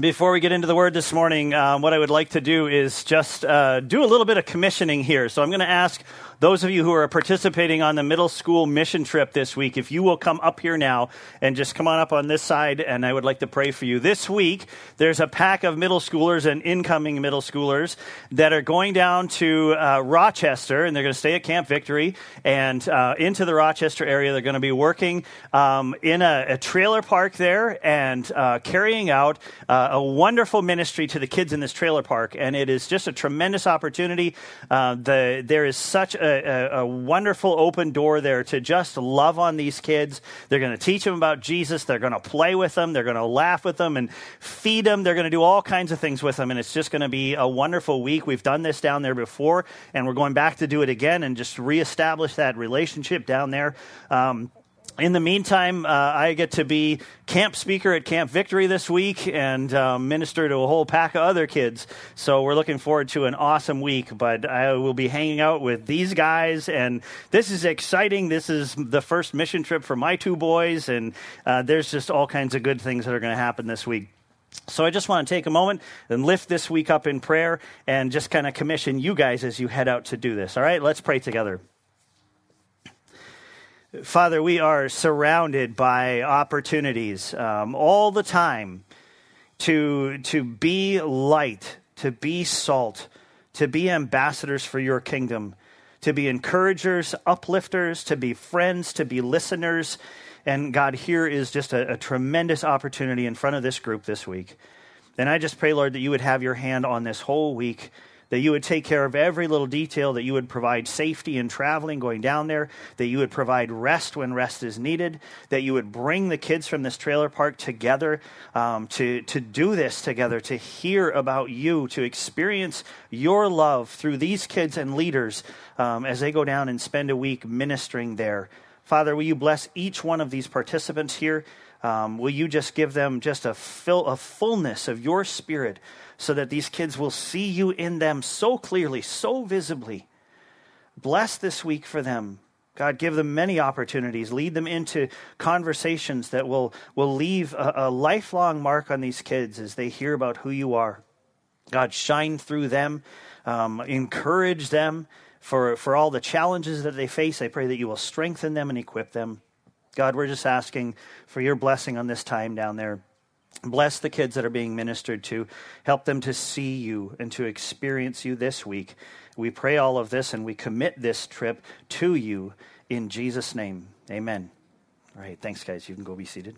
Before we get into the word this morning, um, what I would like to do is just uh, do a little bit of commissioning here. So I'm going to ask those of you who are participating on the middle school mission trip this week, if you will come up here now and just come on up on this side, and I would like to pray for you. This week, there's a pack of middle schoolers and incoming middle schoolers that are going down to uh, Rochester, and they're going to stay at Camp Victory and uh, into the Rochester area. They're going to be working um, in a, a, trailer park there and uh, carrying out uh, a wonderful ministry to the kids in this trailer park. And it is just a tremendous opportunity. Uh, the, there is such a a, a, wonderful open door there to just love on these kids. They're going to teach them about Jesus. They're going to play with them. They're going to laugh with them and feed them. They're going to do all kinds of things with them. And it's just going to be a wonderful week. We've done this down there before, and we're going back to do it again and just reestablish that relationship down there. Um, in the meantime, uh, I get to be camp speaker at Camp Victory this week and um, minister to a whole pack of other kids. So we're looking forward to an awesome week. But I will be hanging out with these guys, and this is exciting. This is the first mission trip for my two boys, and uh, there's just all kinds of good things that are going to happen this week. So I just want to take a moment and lift this week up in prayer and just kind of commission you guys as you head out to do this. All right, let's pray together. Father, we are surrounded by opportunities um, all the time to, to be light, to be salt, to be ambassadors for your kingdom, to be encouragers, uplifters, to be friends, to be listeners. And God, here is just a, a tremendous opportunity in front of this group this week. And I just pray, Lord, that you would have your hand on this whole week that you would take care of every little detail, that you would provide safety in traveling, going down there, that you would provide rest when rest is needed, that you would bring the kids from this trailer park together um, to, to do this together, to hear about you, to experience your love through these kids and leaders um, as they go down and spend a week ministering there. Father, will you bless each one of these participants here? Um, will you just give them just a, fill, a fullness of your spirit so that these kids will see you in them so clearly, so visibly. Bless this week for them. God, give them many opportunities. Lead them into conversations that will, will leave a, a lifelong mark on these kids as they hear about who you are. God, shine through them, um, encourage them for, for all the challenges that they face. I pray that you will strengthen them and equip them. God, we're just asking for your blessing on this time down there. Bless the kids that are being ministered to. Help them to see you and to experience you this week. We pray all of this and we commit this trip to you in Jesus' name. Amen. All right, thanks, guys. You can go be seated.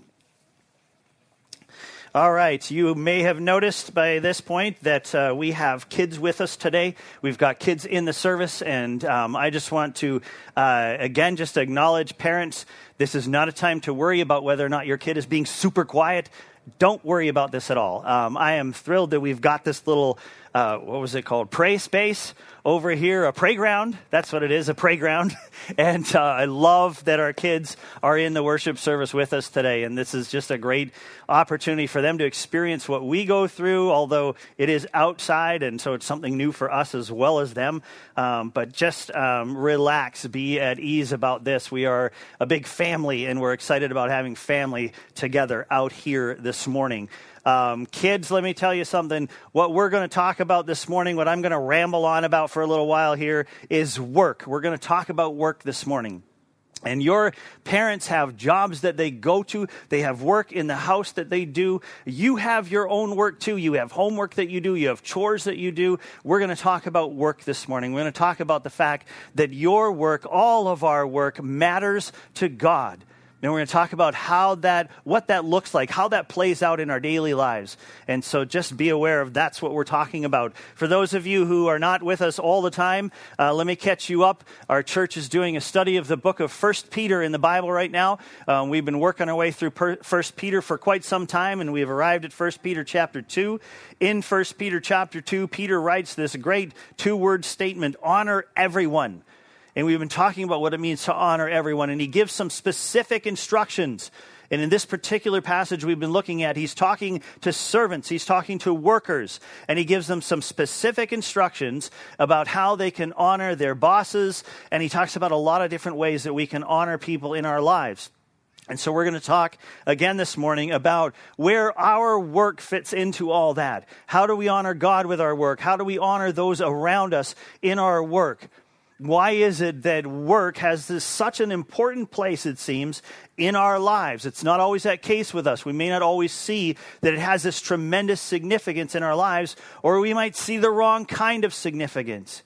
All right, you may have noticed by this point that uh, we have kids with us today. We've got kids in the service, and um, I just want to, uh, again, just acknowledge parents. This is not a time to worry about whether or not your kid is being super quiet don't worry about this at all. Um, I am thrilled that we've got this little, uh, what was it called? Pray space over here, a playground. That's what it is, a playground. and uh, I love that our kids are in the worship service with us today. And this is just a great opportunity for them to experience what we go through, although it is outside. And so it's something new for us as well as them. Um, but just um, relax, be at ease about this. We are a big family, and we're excited about having family together out here this morning. Um, kids, let me tell you something. What we're going to talk about this morning, what I'm going to ramble on about for a little while here, is work. We're going to talk about work this morning. And your parents have jobs that they go to. They have work in the house that they do. You have your own work too. You have homework that you do. You have chores that you do. We're going to talk about work this morning. We're going to talk about the fact that your work, all of our work, matters to God. And we're going to talk about how that, what that looks like, how that plays out in our daily lives. And so just be aware of that's what we're talking about. For those of you who are not with us all the time, uh, let me catch you up. Our church is doing a study of the book of First Peter in the Bible right now. Um, we've been working our way through First Peter for quite some time, and we've arrived at First Peter chapter 2. In First Peter chapter 2, Peter writes this great two word statement honor everyone. And we've been talking about what it means to honor everyone. And he gives some specific instructions. And in this particular passage we've been looking at, he's talking to servants, he's talking to workers, and he gives them some specific instructions about how they can honor their bosses. And he talks about a lot of different ways that we can honor people in our lives. And so we're going to talk again this morning about where our work fits into all that. How do we honor God with our work? How do we honor those around us in our work? Why is it that work has this, such an important place, it seems, in our lives? It's not always that case with us. We may not always see that it has this tremendous significance in our lives, or we might see the wrong kind of significance.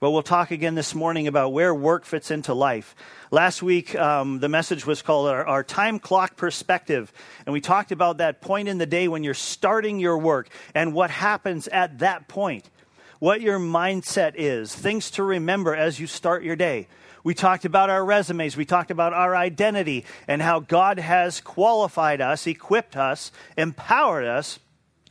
But we'll talk again this morning about where work fits into life. Last week, um, the message was called our, our, Time Clock Perspective. And we talked about that point in the day when you're starting your work and what happens at that point, what your mindset is, things to remember as you start your day. We talked about our resumes. We talked about our identity and how God has qualified us, equipped us, empowered us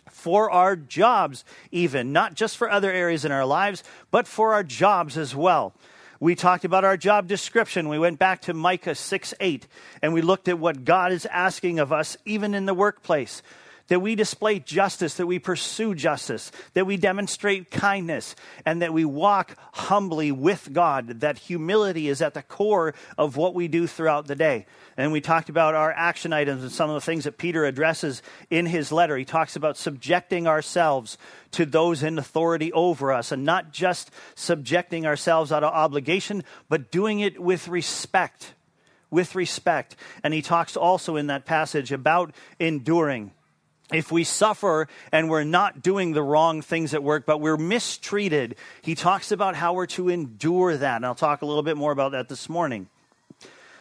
for our jobs, even, not just for other areas in our lives, but for our jobs as well. We talked about our job description. We went back to Micah 6 8, and we looked at what God is asking of us, even in the workplace that we display justice, that we pursue justice, that we demonstrate kindness, and that we walk humbly with God, that humility is at the core of what we do throughout the day. And we talked about our action items and some of the things that Peter addresses in his letter. He talks about subjecting ourselves to those in authority over us, and not just subjecting ourselves out of obligation, but doing it with respect. With respect. And he talks also in that passage about enduring if we suffer and we're not doing the wrong things at work, but we're mistreated, he talks about how we're to endure that. And I'll talk a little bit more about that this morning.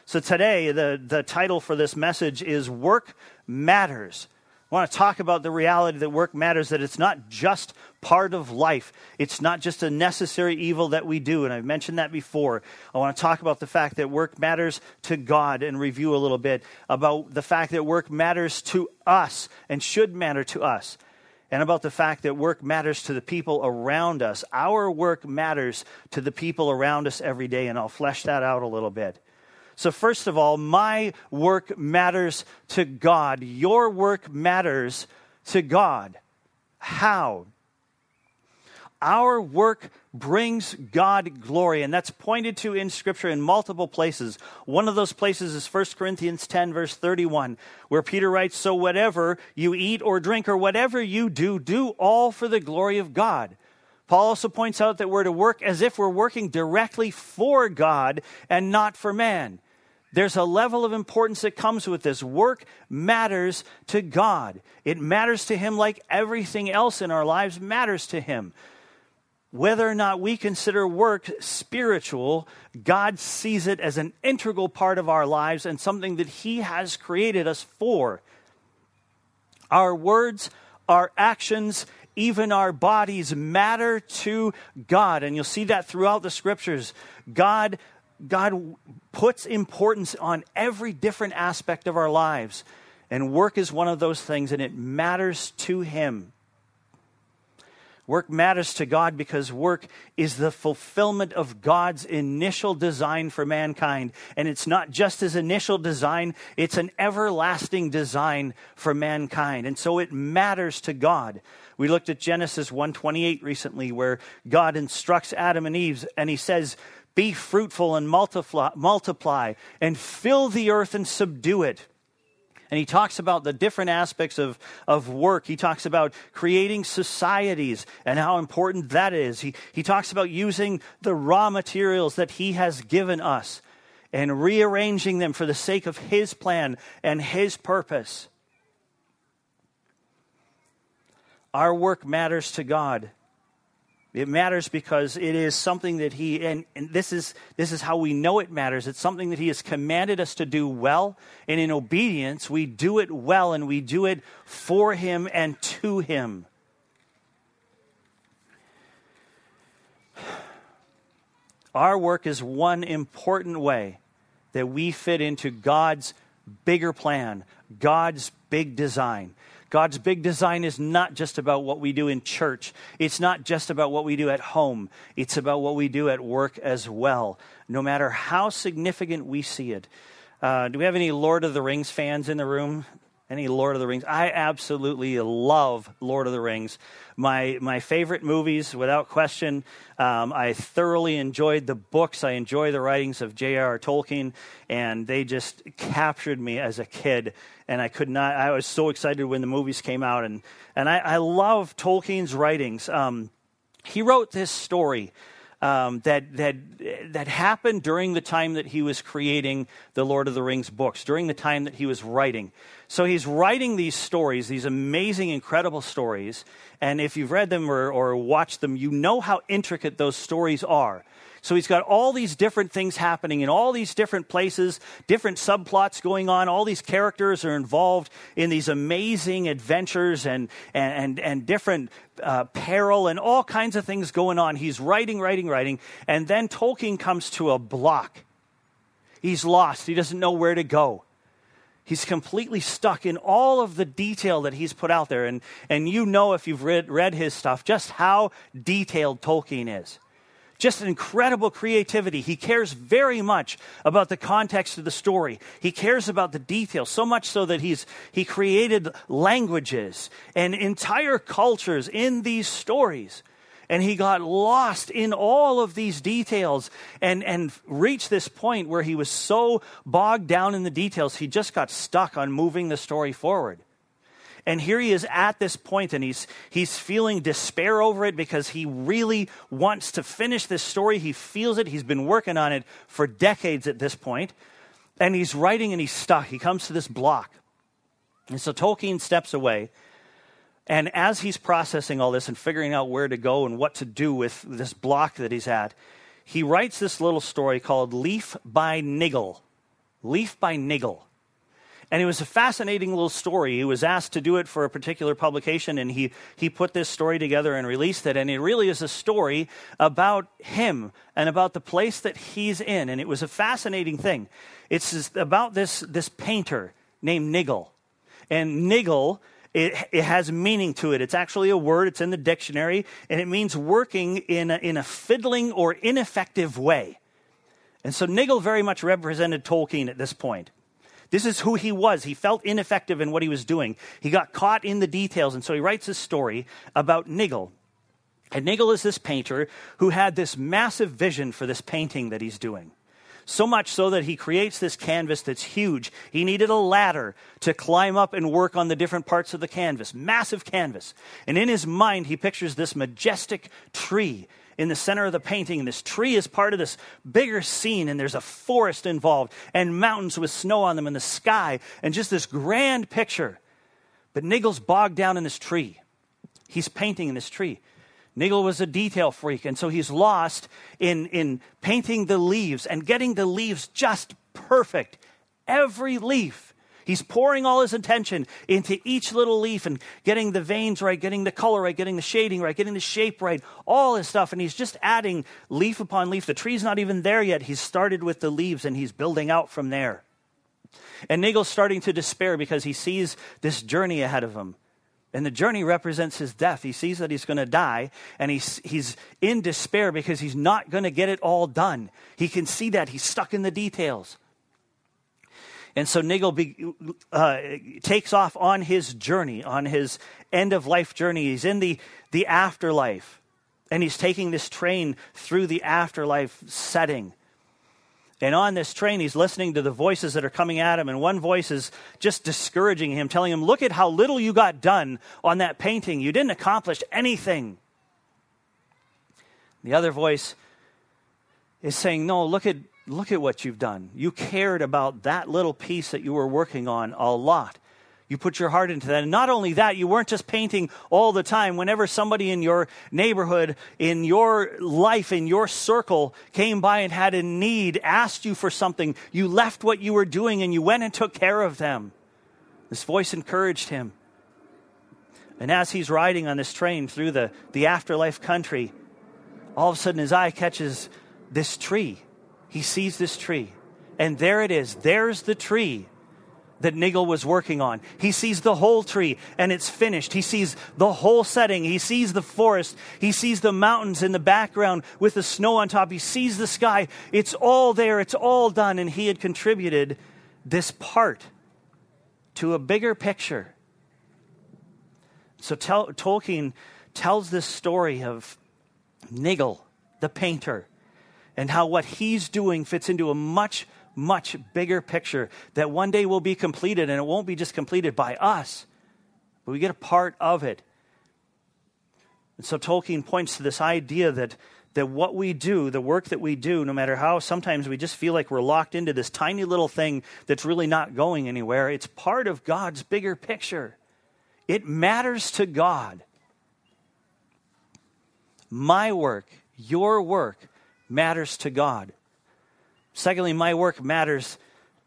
So today, the, the title for this message is Work Matters. I want to talk about the reality that work matters, that it's not just part of life. It's not just a necessary evil that we do. And I've mentioned that before. I want to talk about the fact that work matters to God and review a little bit about the fact that work matters to us and should matter to us. And about the fact that work matters to the people around us. Our work matters to the people around us every day. And I'll flesh that out a little bit. So, first of all, my work matters to God. Your work matters to God. How? Our work brings God glory, and that's pointed to in Scripture in multiple places. One of those places is 1 Corinthians 10, verse 31, where Peter writes So, whatever you eat or drink or whatever you do, do all for the glory of God. Paul also points out that we're to work as if we're working directly for God and not for man. There's a level of importance that comes with this. Work matters to God. It matters to Him like everything else in our lives matters to Him. Whether or not we consider work spiritual, God sees it as an integral part of our lives and something that He has created us for. Our words, our actions, even our bodies matter to God. And you'll see that throughout the scriptures. God God puts importance on every different aspect of our lives. And work is one of those things, and it matters to Him. Work matters to God because work is the fulfillment of God's initial design for mankind. And it's not just his initial design, it's an everlasting design for mankind. And so it matters to God. We looked at Genesis 128 recently where God instructs Adam and Eve and he says, be fruitful and multiply, multiply and fill the earth and subdue it. And he talks about the different aspects of, of work. He talks about creating societies and how important that is. He, he talks about using the raw materials that he has given us and rearranging them for the sake of his plan and his purpose. Our work matters to God. It matters because it is something that he, and, and, this, is, this is how we know it matters. It's something that he has commanded us to do well. And in obedience, we do it well and we do it for him and to him. Our work is one important way that we fit into God's bigger plan, God's big design. God's big design is not just about what we do in church. It's not just about what we do at home. It's about what we do at work as well, no matter how significant we see it. Uh, do we have any Lord of the Rings fans in the room? Any Lord of the Rings? I absolutely love Lord of the Rings. My, my favorite movies, without question. Um, I thoroughly enjoyed the books. I enjoy the writings of J.R.R. Tolkien, and they just captured me as a kid. And I could not, I was so excited when the movies came out. And, and I, I love Tolkien's writings. Um, he wrote this story um, that, that, that happened during the time that he was creating the Lord of the Rings books, during the time that he was writing. So he's writing these stories, these amazing, incredible stories. And if you've read them or, or watched them, you know how intricate those stories are. So he's got all these different things happening in all these different places, different subplots going on. All these characters are involved in these amazing adventures and, and, and, and different uh, peril and all kinds of things going on. He's writing, writing, writing. And then Tolkien comes to a block. He's lost. He doesn't know where to go. He's completely stuck in all of the detail that he's put out there. And, and you know, if you've read, read his stuff, just how detailed Tolkien is just incredible creativity. He cares very much about the context of the story. He cares about the details, so much so that he's, he created languages and entire cultures in these stories. And he got lost in all of these details and, and reached this point where he was so bogged down in the details, he just got stuck on moving the story forward. And here he is at this point, and he's, he's feeling despair over it because he really wants to finish this story. He feels it. He's been working on it for decades at this point. And he's writing and he's stuck. He comes to this block. And so Tolkien steps away. And as he's processing all this and figuring out where to go and what to do with this block that he's at, he writes this little story called Leaf by Niggle. Leaf by Niggle. And it was a fascinating little story. He was asked to do it for a particular publication, and he, he put this story together and released it. And it really is a story about him and about the place that he's in. And it was a fascinating thing. It's about this, this painter named Niggle. And Niggle, it, it has meaning to it. It's actually a word, it's in the dictionary, and it means working in a, in a fiddling or ineffective way. And so Niggle very much represented Tolkien at this point. This is who he was. He felt ineffective in what he was doing. He got caught in the details, and so he writes this story about Niggle. And Niggle is this painter who had this massive vision for this painting that he's doing. So much so that he creates this canvas that's huge. He needed a ladder to climb up and work on the different parts of the canvas. Massive canvas. And in his mind, he pictures this majestic tree in the center of the painting. This tree is part of this bigger scene, and there's a forest involved, and mountains with snow on them, and the sky, and just this grand picture. But Niggle's bogged down in this tree. He's painting in this tree. Niggle was a detail freak, and so he's lost in, in painting the leaves and getting the leaves just perfect. Every leaf He's pouring all his attention into each little leaf and getting the veins right, getting the color right, getting the shading right, getting the shape right, all his stuff. And he's just adding leaf upon leaf. The tree's not even there yet. He's started with the leaves and he's building out from there. And Niggle's starting to despair because he sees this journey ahead of him. And the journey represents his death. He sees that he's going to die, and he's, he's in despair because he's not going to get it all done. He can see that. He's stuck in the details. And so Niggle be, uh, takes off on his journey, on his end of life journey. He's in the, the afterlife, and he's taking this train through the afterlife setting. And on this train, he's listening to the voices that are coming at him, and one voice is just discouraging him, telling him, Look at how little you got done on that painting. You didn't accomplish anything. The other voice is saying, No, look at Look at what you've done. You cared about that little piece that you were working on a lot. You put your heart into that. And not only that, you weren't just painting all the time. Whenever somebody in your neighborhood, in your life, in your circle came by and had a need, asked you for something, you left what you were doing and you went and took care of them. This voice encouraged him. And as he's riding on this train through the, the afterlife country, all of a sudden his eye catches this tree he sees this tree. And there it is. There's the tree that Niggle was working on. He sees the whole tree and it's finished. He sees the whole setting. He sees the forest. He sees the mountains in the background with the snow on top. He sees the sky. It's all there. It's all done. And he had contributed this part to a bigger picture. So Tolkien tells this story of Nigel, the painter, and how what he's doing fits into a much, much bigger picture that one day will be completed, and it won't be just completed by us, but we get a part of it. And so Tolkien points to this idea that, that what we do, the work that we do, no matter how sometimes we just feel like we're locked into this tiny little thing that's really not going anywhere, it's part of God's bigger picture. It matters to God. My work, your work, matters to God. Secondly, my work matters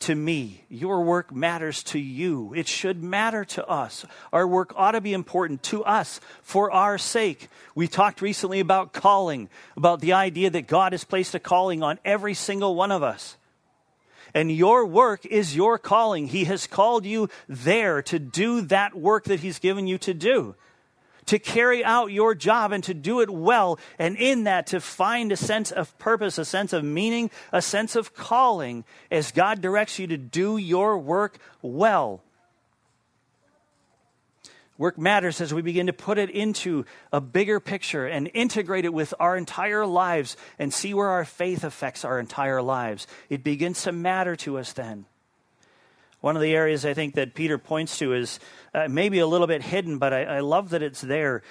to me. Your work matters to you. It should matter to us. Our work ought to be important to us for our sake. We talked recently about calling, about the idea that God has placed a calling on every single one of us. And your work is your calling. He has called you there to do that work that He's given you to do, to carry out your job and to do it well. And in that, to find a sense of purpose, a sense of meaning, a sense of calling as God directs you to do your work well. Work matters as we begin to put it into a bigger picture and integrate it with our entire lives and see where our faith affects our entire lives. It begins to matter to us then. One of the areas I think that Peter points to is uh, maybe a little bit hidden, but I, I love that it's there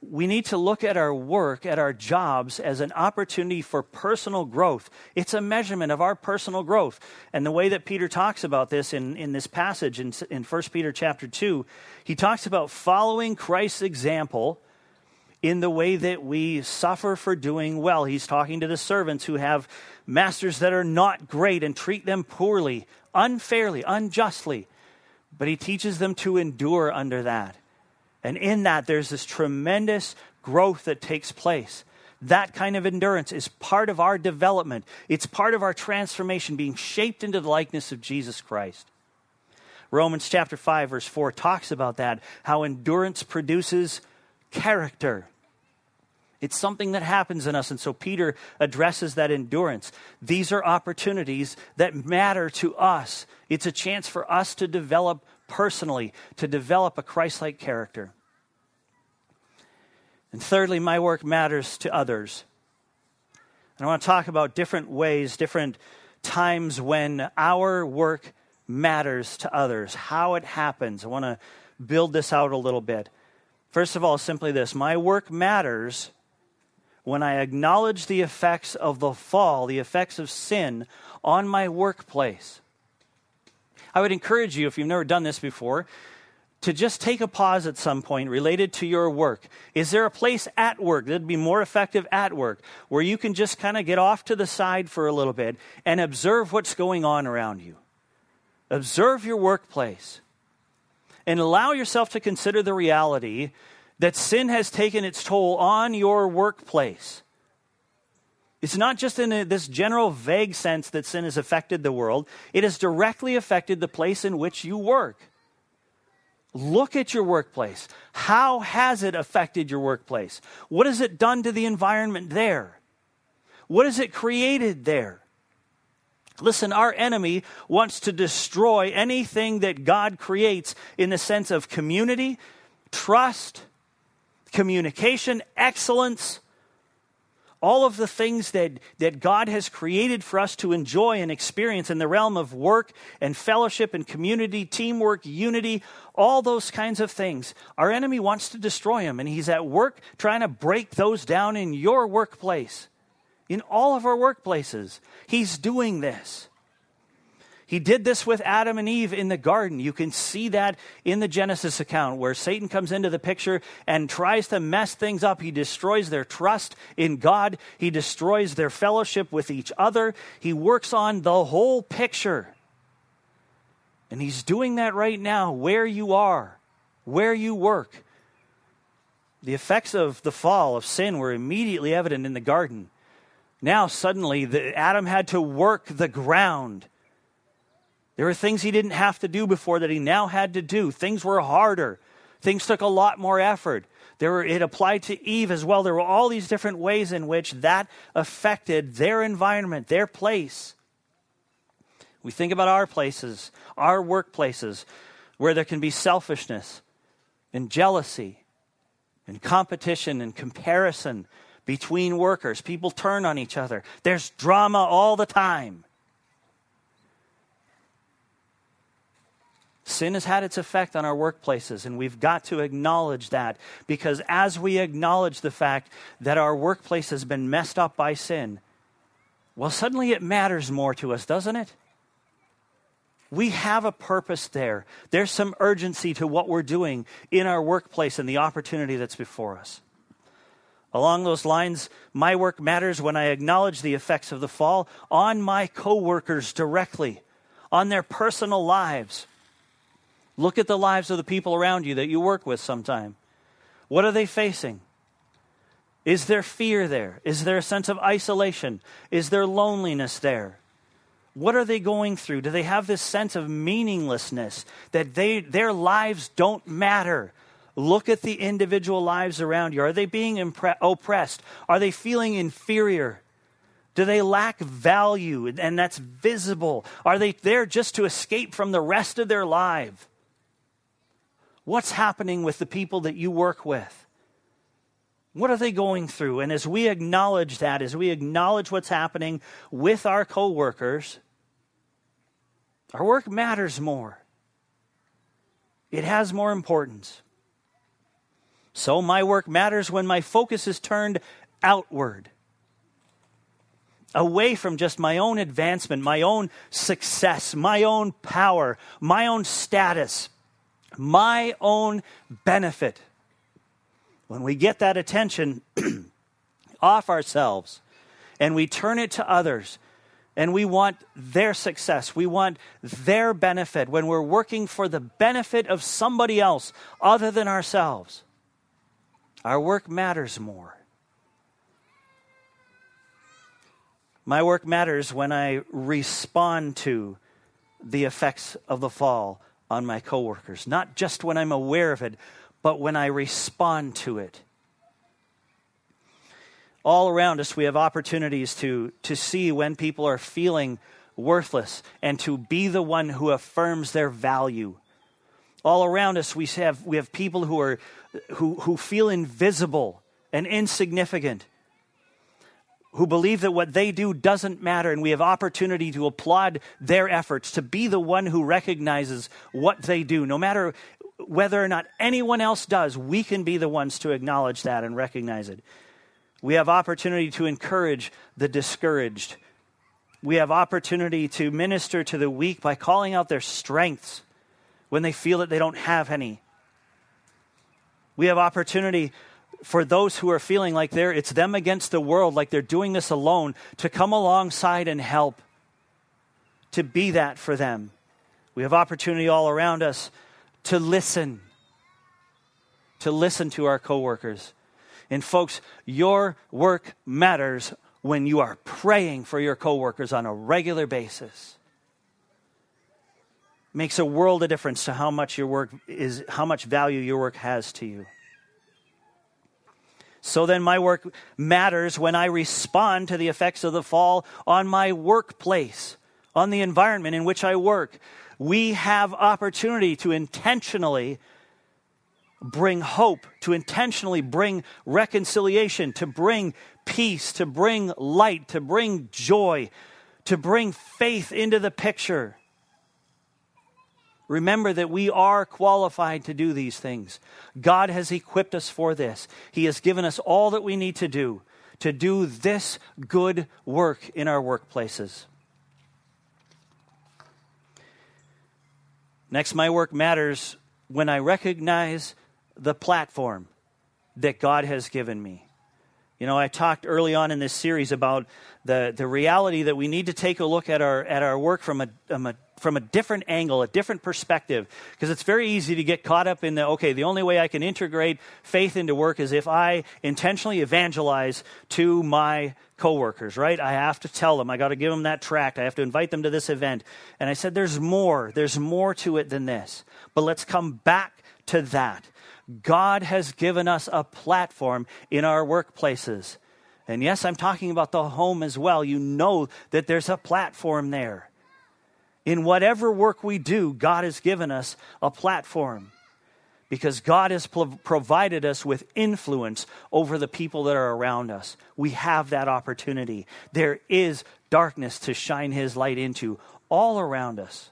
we need to look at our work, at our jobs, as an opportunity for personal growth. It's a measurement of our personal growth. And the way that Peter talks about this in, in this passage in, in 1 Peter chapter 2, he talks about following Christ's example in the way that we suffer for doing well. He's talking to the servants who have masters that are not great and treat them poorly, unfairly, unjustly. But he teaches them to endure under that. And in that, there's this tremendous growth that takes place. That kind of endurance is part of our development, it's part of our transformation, being shaped into the likeness of Jesus Christ. Romans chapter 5, verse 4 talks about that, how endurance produces character. It's something that happens in us. And so Peter addresses that endurance. These are opportunities that matter to us. It's a chance for us to develop personally, to develop a Christ like character. And thirdly, my work matters to others. And I want to talk about different ways, different times when our work matters to others, how it happens. I want to build this out a little bit. First of all, simply this my work matters when I acknowledge the effects of the fall, the effects of sin on my workplace. I would encourage you, if you've never done this before, to just take a pause at some point related to your work. Is there a place at work that'd be more effective at work where you can just kind of get off to the side for a little bit and observe what's going on around you? Observe your workplace and allow yourself to consider the reality that sin has taken its toll on your workplace. It's not just in a, this general vague sense that sin has affected the world, it has directly affected the place in which you work. Look at your workplace. How has it affected your workplace? What has it done to the environment there? What has it created there? Listen, our enemy wants to destroy anything that God creates in the sense of community, trust, communication, excellence, all of the things that, that God has created for us to enjoy and experience in the realm of work and fellowship and community, teamwork, unity, all those kinds of things. Our enemy wants to destroy them, and he's at work trying to break those down in your workplace, in all of our workplaces. He's doing this. He did this with Adam and Eve in the garden. You can see that in the Genesis account where Satan comes into the picture and tries to mess things up. He destroys their trust in God, he destroys their fellowship with each other. He works on the whole picture. And he's doing that right now where you are, where you work. The effects of the fall of sin were immediately evident in the garden. Now, suddenly, the, Adam had to work the ground there were things he didn't have to do before that he now had to do. Things were harder. Things took a lot more effort. There were, it applied to Eve as well. There were all these different ways in which that affected their environment, their place. We think about our places, our workplaces, where there can be selfishness and jealousy and competition and comparison between workers. People turn on each other. There's drama all the time. Sin has had its effect on our workplaces, and we've got to acknowledge that because as we acknowledge the fact that our workplace has been messed up by sin, well, suddenly it matters more to us, doesn't it? We have a purpose there. There's some urgency to what we're doing in our workplace and the opportunity that's before us. Along those lines, my work matters when I acknowledge the effects of the fall on my coworkers directly, on their personal lives Look at the lives of the people around you that you work with sometime. What are they facing? Is there fear there? Is there a sense of isolation? Is there loneliness there? What are they going through? Do they have this sense of meaninglessness that they, their lives don't matter? Look at the individual lives around you. Are they being impre- oppressed? Are they feeling inferior? Do they lack value and that's visible? Are they there just to escape from the rest of their life? What's happening with the people that you work with? What are they going through? And as we acknowledge that, as we acknowledge what's happening with our coworkers, our work matters more. It has more importance. So my work matters when my focus is turned outward, away from just my own advancement, my own success, my own power, my own status my own benefit. When we get that attention off ourselves and we turn it to others, and we want their success. We want their benefit when we're working for the benefit of somebody else other than ourselves. Our work matters more. My work matters when I respond to the effects of the fall on my coworkers, not just when I'm aware of it, but when I respond to it. All around us, we have opportunities to, to see when people are feeling worthless and to be the one who affirms their value. All around us, we have, we have people who, are, who, who feel invisible and insignificant who believe that what they do doesn't matter, and we have opportunity to applaud their efforts, to be the one who recognizes what they do. No matter whether or not anyone else does, we can be the ones to acknowledge that and recognize it. We have opportunity to encourage the discouraged. We have opportunity to minister to the weak by calling out their strengths when they feel that they don't have any. We have opportunity for those who are feeling like they're it's them against the world, like they're doing this alone, to come alongside and help, to be that for them. We have opportunity all around us to listen, to listen to our coworkers. And folks, your work matters when you are praying for your coworkers on a regular basis. Makes a world of difference to how much your work is, how much value your work has to you. So then, my work matters when I respond to the effects of the fall on my workplace, on the environment in which I work. We have opportunity to intentionally bring hope, to intentionally bring reconciliation, to bring peace, to bring light, to bring joy, to bring faith into the picture. Remember that we are qualified to do these things. God has equipped us for this. He has given us all that we need to do to do this good work in our workplaces. Next, my work matters when I recognize the platform that God has given me. You know, I talked early on in this series about the, the reality that we need to take a look at our, at our work from a, from a from a different angle, a different perspective, because it's very easy to get caught up in the okay, the only way I can integrate faith into work is if I intentionally evangelize to my coworkers, right? I have to tell them, I got to give them that tract, I have to invite them to this event. And I said, there's more, there's more to it than this. But let's come back to that. God has given us a platform in our workplaces. And yes, I'm talking about the home as well. You know that there's a platform there. In whatever work we do, God has given us a platform because God has provided us with influence over the people that are around us. We have that opportunity. There is darkness to shine His light into all around us.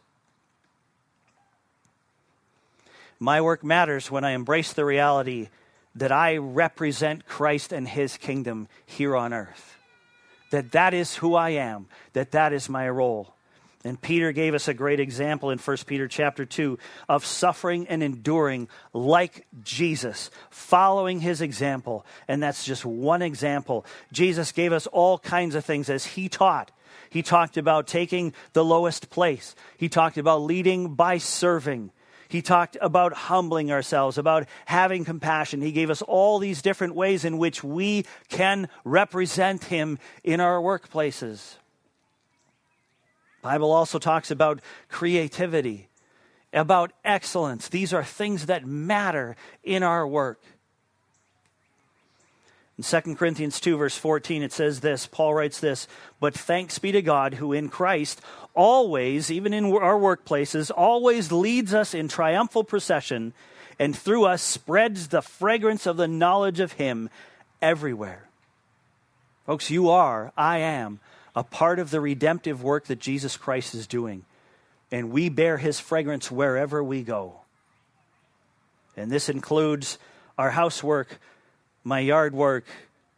My work matters when I embrace the reality that I represent Christ and His kingdom here on earth. That that is who I am, that that is my role. And Peter gave us a great example in 1 Peter chapter 2 of suffering and enduring like Jesus, following his example. And that's just one example. Jesus gave us all kinds of things as he taught. He talked about taking the lowest place. He talked about leading by serving. He talked about humbling ourselves, about having compassion. He gave us all these different ways in which we can represent him in our workplaces. Bible also talks about creativity, about excellence. These are things that matter in our work. In 2 Corinthians 2, verse 14, it says this Paul writes this, But thanks be to God who in Christ always, even in our workplaces, always leads us in triumphal procession and through us spreads the fragrance of the knowledge of Him everywhere. Folks, you are, I am, a part of the redemptive work that Jesus Christ is doing. And we bear his fragrance wherever we go. And this includes our housework, my yard work,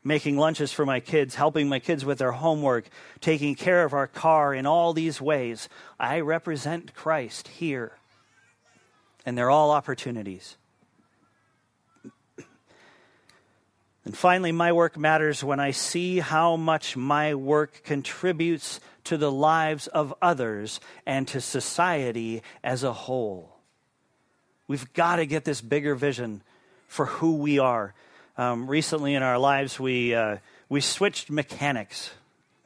making lunches for my kids, helping my kids with their homework, taking care of our car in all these ways. I represent Christ here. And they're all opportunities. And finally, my work matters when I see how much my work contributes to the lives of others and to society as a whole. We've got to get this bigger vision for who we are. Um, recently in our lives, we, uh, we switched mechanics.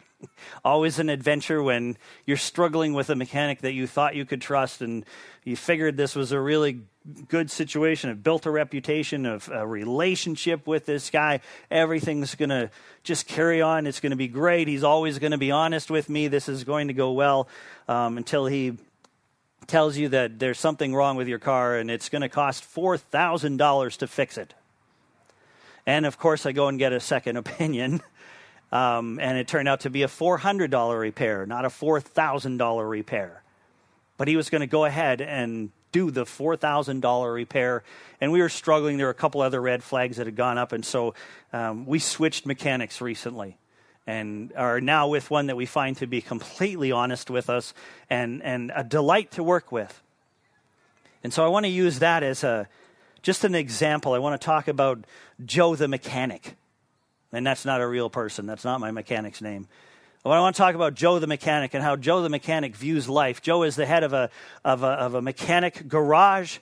Always an adventure when you're struggling with a mechanic that you thought you could trust and you figured this was a really good situation, have built a reputation of a relationship with this guy. Everything's going to just carry on. It's going to be great. He's always going to be honest with me. This is going to go well um, until he tells you that there's something wrong with your car and it's going to cost $4,000 to fix it. And of course, I go and get a second opinion. Um, and it turned out to be a $400 repair, not a $4,000 repair. But he was going to go ahead and do the $4,000 repair. And we were struggling. There were a couple other red flags that had gone up. And so um, we switched mechanics recently and are now with one that we find to be completely honest with us and, and a delight to work with. And so I want to use that as a, just an example. I want to talk about Joe the mechanic. And that's not a real person, that's not my mechanic's name. I want to talk about Joe the mechanic and how Joe the mechanic views life. Joe is the head of a, of a, of a mechanic garage.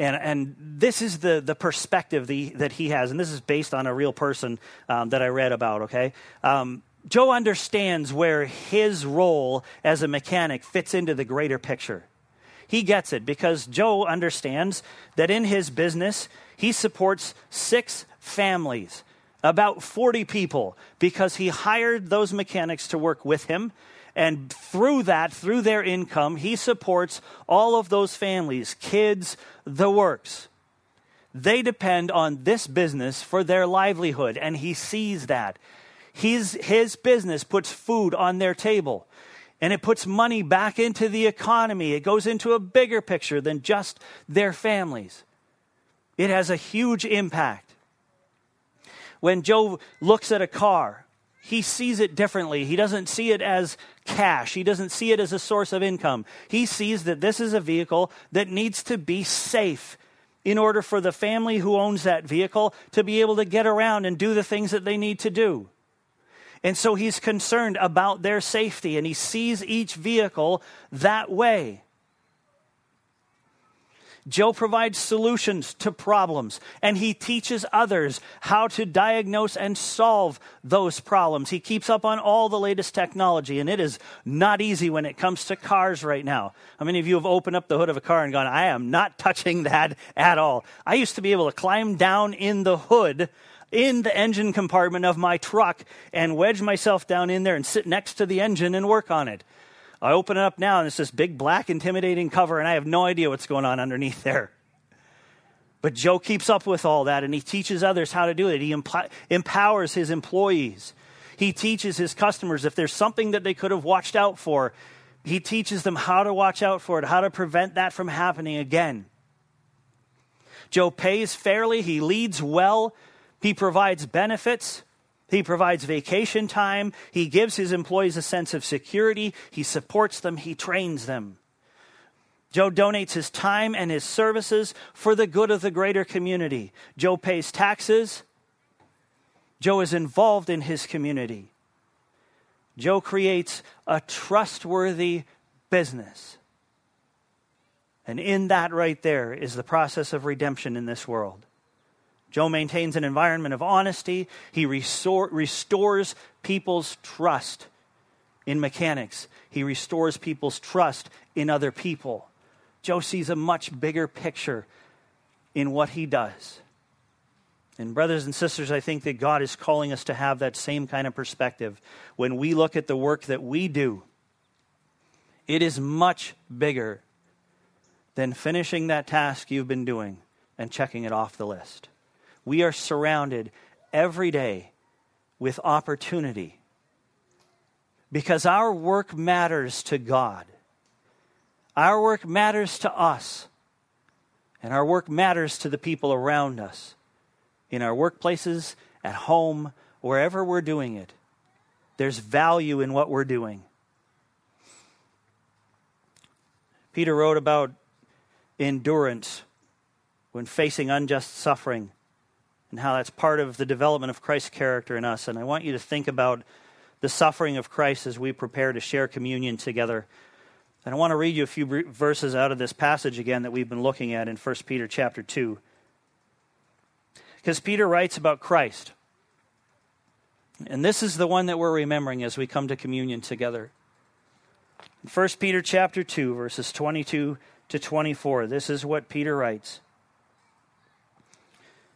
And, and this is the, the perspective the, that he has. And this is based on a real person um, that I read about, okay? Um, Joe understands where his role as a mechanic fits into the greater picture. He gets it because Joe understands that in his business, he supports six families about 40 people because he hired those mechanics to work with him. And through that, through their income, he supports all of those families, kids, the works. They depend on this business for their livelihood, and he sees that. His, his business puts food on their table, and it puts money back into the economy. It goes into a bigger picture than just their families. It has a huge impact. When Joe looks at a car, he sees it differently. He doesn't see it as cash. He doesn't see it as a source of income. He sees that this is a vehicle that needs to be safe in order for the family who owns that vehicle to be able to get around and do the things that they need to do. And so he's concerned about their safety and he sees each vehicle that way. Joe provides solutions to problems, and he teaches others how to diagnose and solve those problems. He keeps up on all the latest technology, and it is not easy when it comes to cars right now. How many of you have opened up the hood of a car and gone, I am not touching that at all? I used to be able to climb down in the hood in the engine compartment of my truck and wedge myself down in there and sit next to the engine and work on it. I open it up now and it's this big black intimidating cover and I have no idea what's going on underneath there. But Joe keeps up with all that and he teaches others how to do it. He emp- empowers his employees. He teaches his customers if there's something that they could have watched out for, he teaches them how to watch out for it, how to prevent that from happening again. Joe pays fairly, he leads well, he provides benefits, he provides vacation time, he gives his employees a sense of security, he supports them, he trains them. Joe donates his time and his services for the good of the greater community. Joe pays taxes. Joe is involved in his community. Joe creates a trustworthy business. And in that right there is the process of redemption in this world. Joe maintains an environment of honesty. He restore, restores people's trust in mechanics. He restores people's trust in other people. Joe sees a much bigger picture in what he does. And, brothers and sisters, I think that God is calling us to have that same kind of perspective. When we look at the work that we do, it is much bigger than finishing that task you've been doing and checking it off the list. We are surrounded every day with opportunity because our work matters to God. Our work matters to us, and our work matters to the people around us in our workplaces, at home, wherever we're doing it. There's value in what we're doing. Peter wrote about endurance when facing unjust suffering and how that's part of the development of Christ's character in us. And I want you to think about the suffering of Christ as we prepare to share communion together. And I want to read you a few verses out of this passage again that we've been looking at in 1 Peter chapter 2. Because Peter writes about Christ. And this is the one that we're remembering as we come to communion together. 1 Peter chapter 2 verses 22 to 24. This is what Peter writes.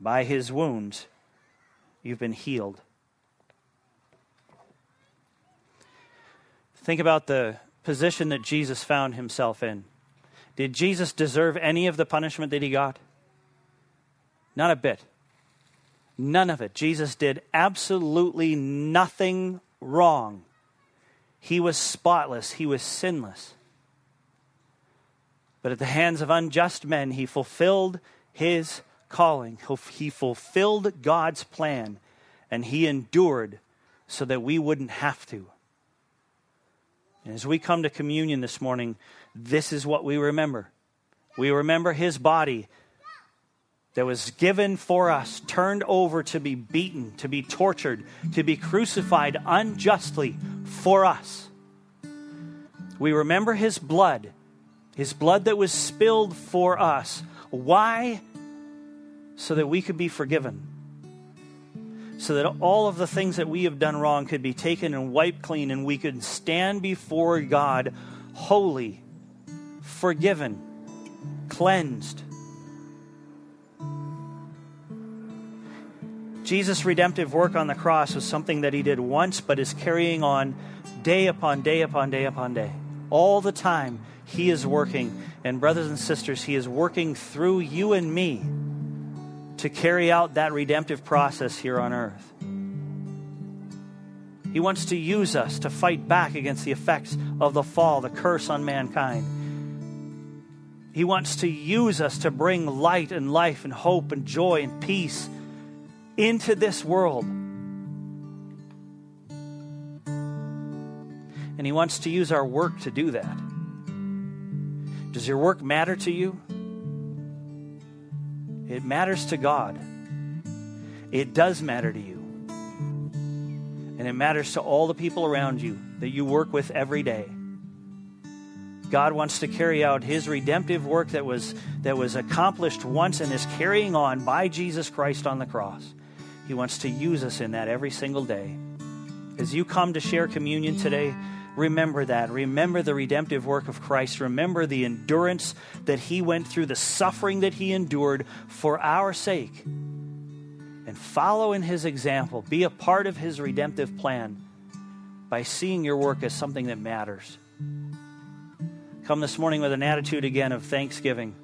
By his wounds, you've been healed. Think about the position that Jesus found himself in. Did Jesus deserve any of the punishment that he got? Not a bit. None of it. Jesus did absolutely nothing wrong. He was spotless, he was sinless. But at the hands of unjust men, he fulfilled his calling. He fulfilled God's plan, and he endured so that we wouldn't have to. And as we come to communion this morning, this is what we remember. We remember his body that was given for us, turned over to be beaten, to be tortured, to be crucified unjustly for us. We remember his blood, his blood that was spilled for us. Why? So that we could be forgiven. So that all of the things that we have done wrong could be taken and wiped clean, and we could stand before God holy, forgiven, cleansed Jesus' redemptive work on the cross was something that he did once, but is carrying on day upon day upon day upon day. All the time, he is working. And, brothers and sisters, he is working through you and me to carry out that redemptive process here on earth. He wants to use us to fight back against the effects of the fall, the curse on mankind. He wants to use us to bring light and life and hope and joy and peace into this world. And He wants to use our work to do that. Does your work matter to you? It matters to God. It does matter to you. And it matters to all the people around you that you work with every day. God wants to carry out his redemptive work that was, that was accomplished once and is carrying on by Jesus Christ on the cross. He wants to use us in that every single day. As you come to share communion today, remember that. Remember the redemptive work of Christ. Remember the endurance that he went through, the suffering that he endured for our sake. And follow in his example. Be a part of his redemptive plan by seeing your work as something that matters. Come this morning with an attitude again of thanksgiving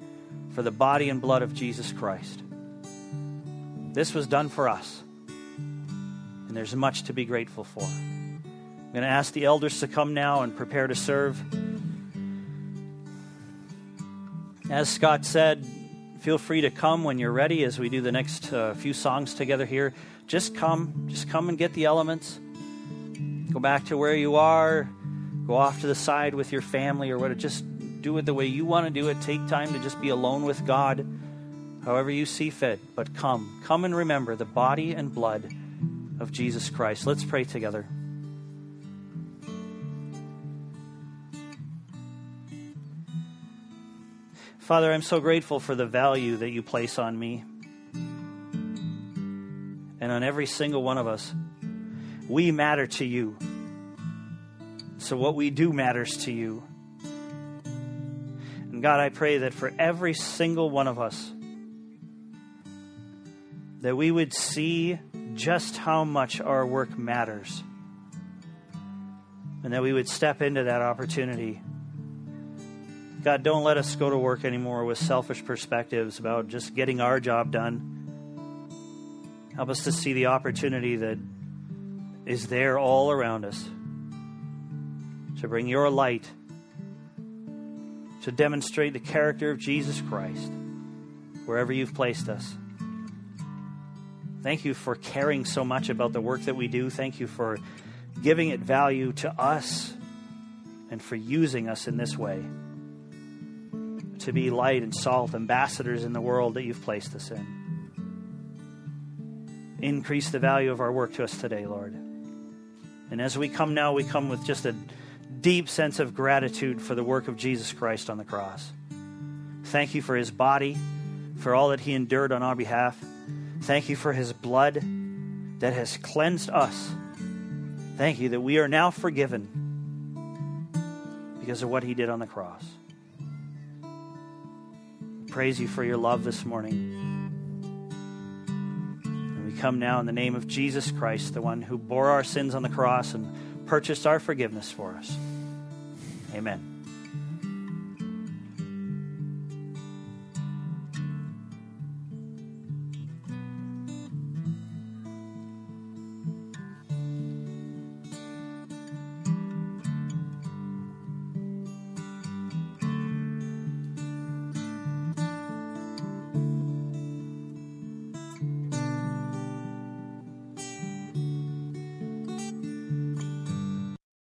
for the body and blood of Jesus Christ. This was done for us, and there's much to be grateful for. I'm going to ask the elders to come now and prepare to serve. As Scott said, feel free to come when you're ready as we do the next uh, few songs together here. Just come, just come and get the elements. Go back to where you are. Go off to the side with your family or whatever. Just do it the way you want to do it. Take time to just be alone with God, however you see fit. But come, come and remember the body and blood of Jesus Christ. Let's pray together. Father, I'm so grateful for the value that you place on me and on every single one of us. We matter to you. So what we do matters to you. And God, I pray that for every single one of us, that we would see just how much our work matters. And that we would step into that opportunity. God, don't let us go to work anymore with selfish perspectives about just getting our job done. Help us to see the opportunity that is there all around us to bring your light, to demonstrate the character of Jesus Christ wherever you've placed us. Thank you for caring so much about the work that we do. Thank you for giving it value to us and for using us in this way to be light and salt, ambassadors in the world that you've placed us in. Increase the value of our work to us today, Lord. And as we come now, we come with just a deep sense of gratitude for the work of Jesus Christ on the cross. Thank you for his body, for all that he endured on our behalf. Thank you for his blood that has cleansed us. Thank you that we are now forgiven because of what he did on the cross. Praise you for your love this morning. And we come now in the name of Jesus Christ, the one who bore our sins on the cross and purchased our forgiveness for us. Amen.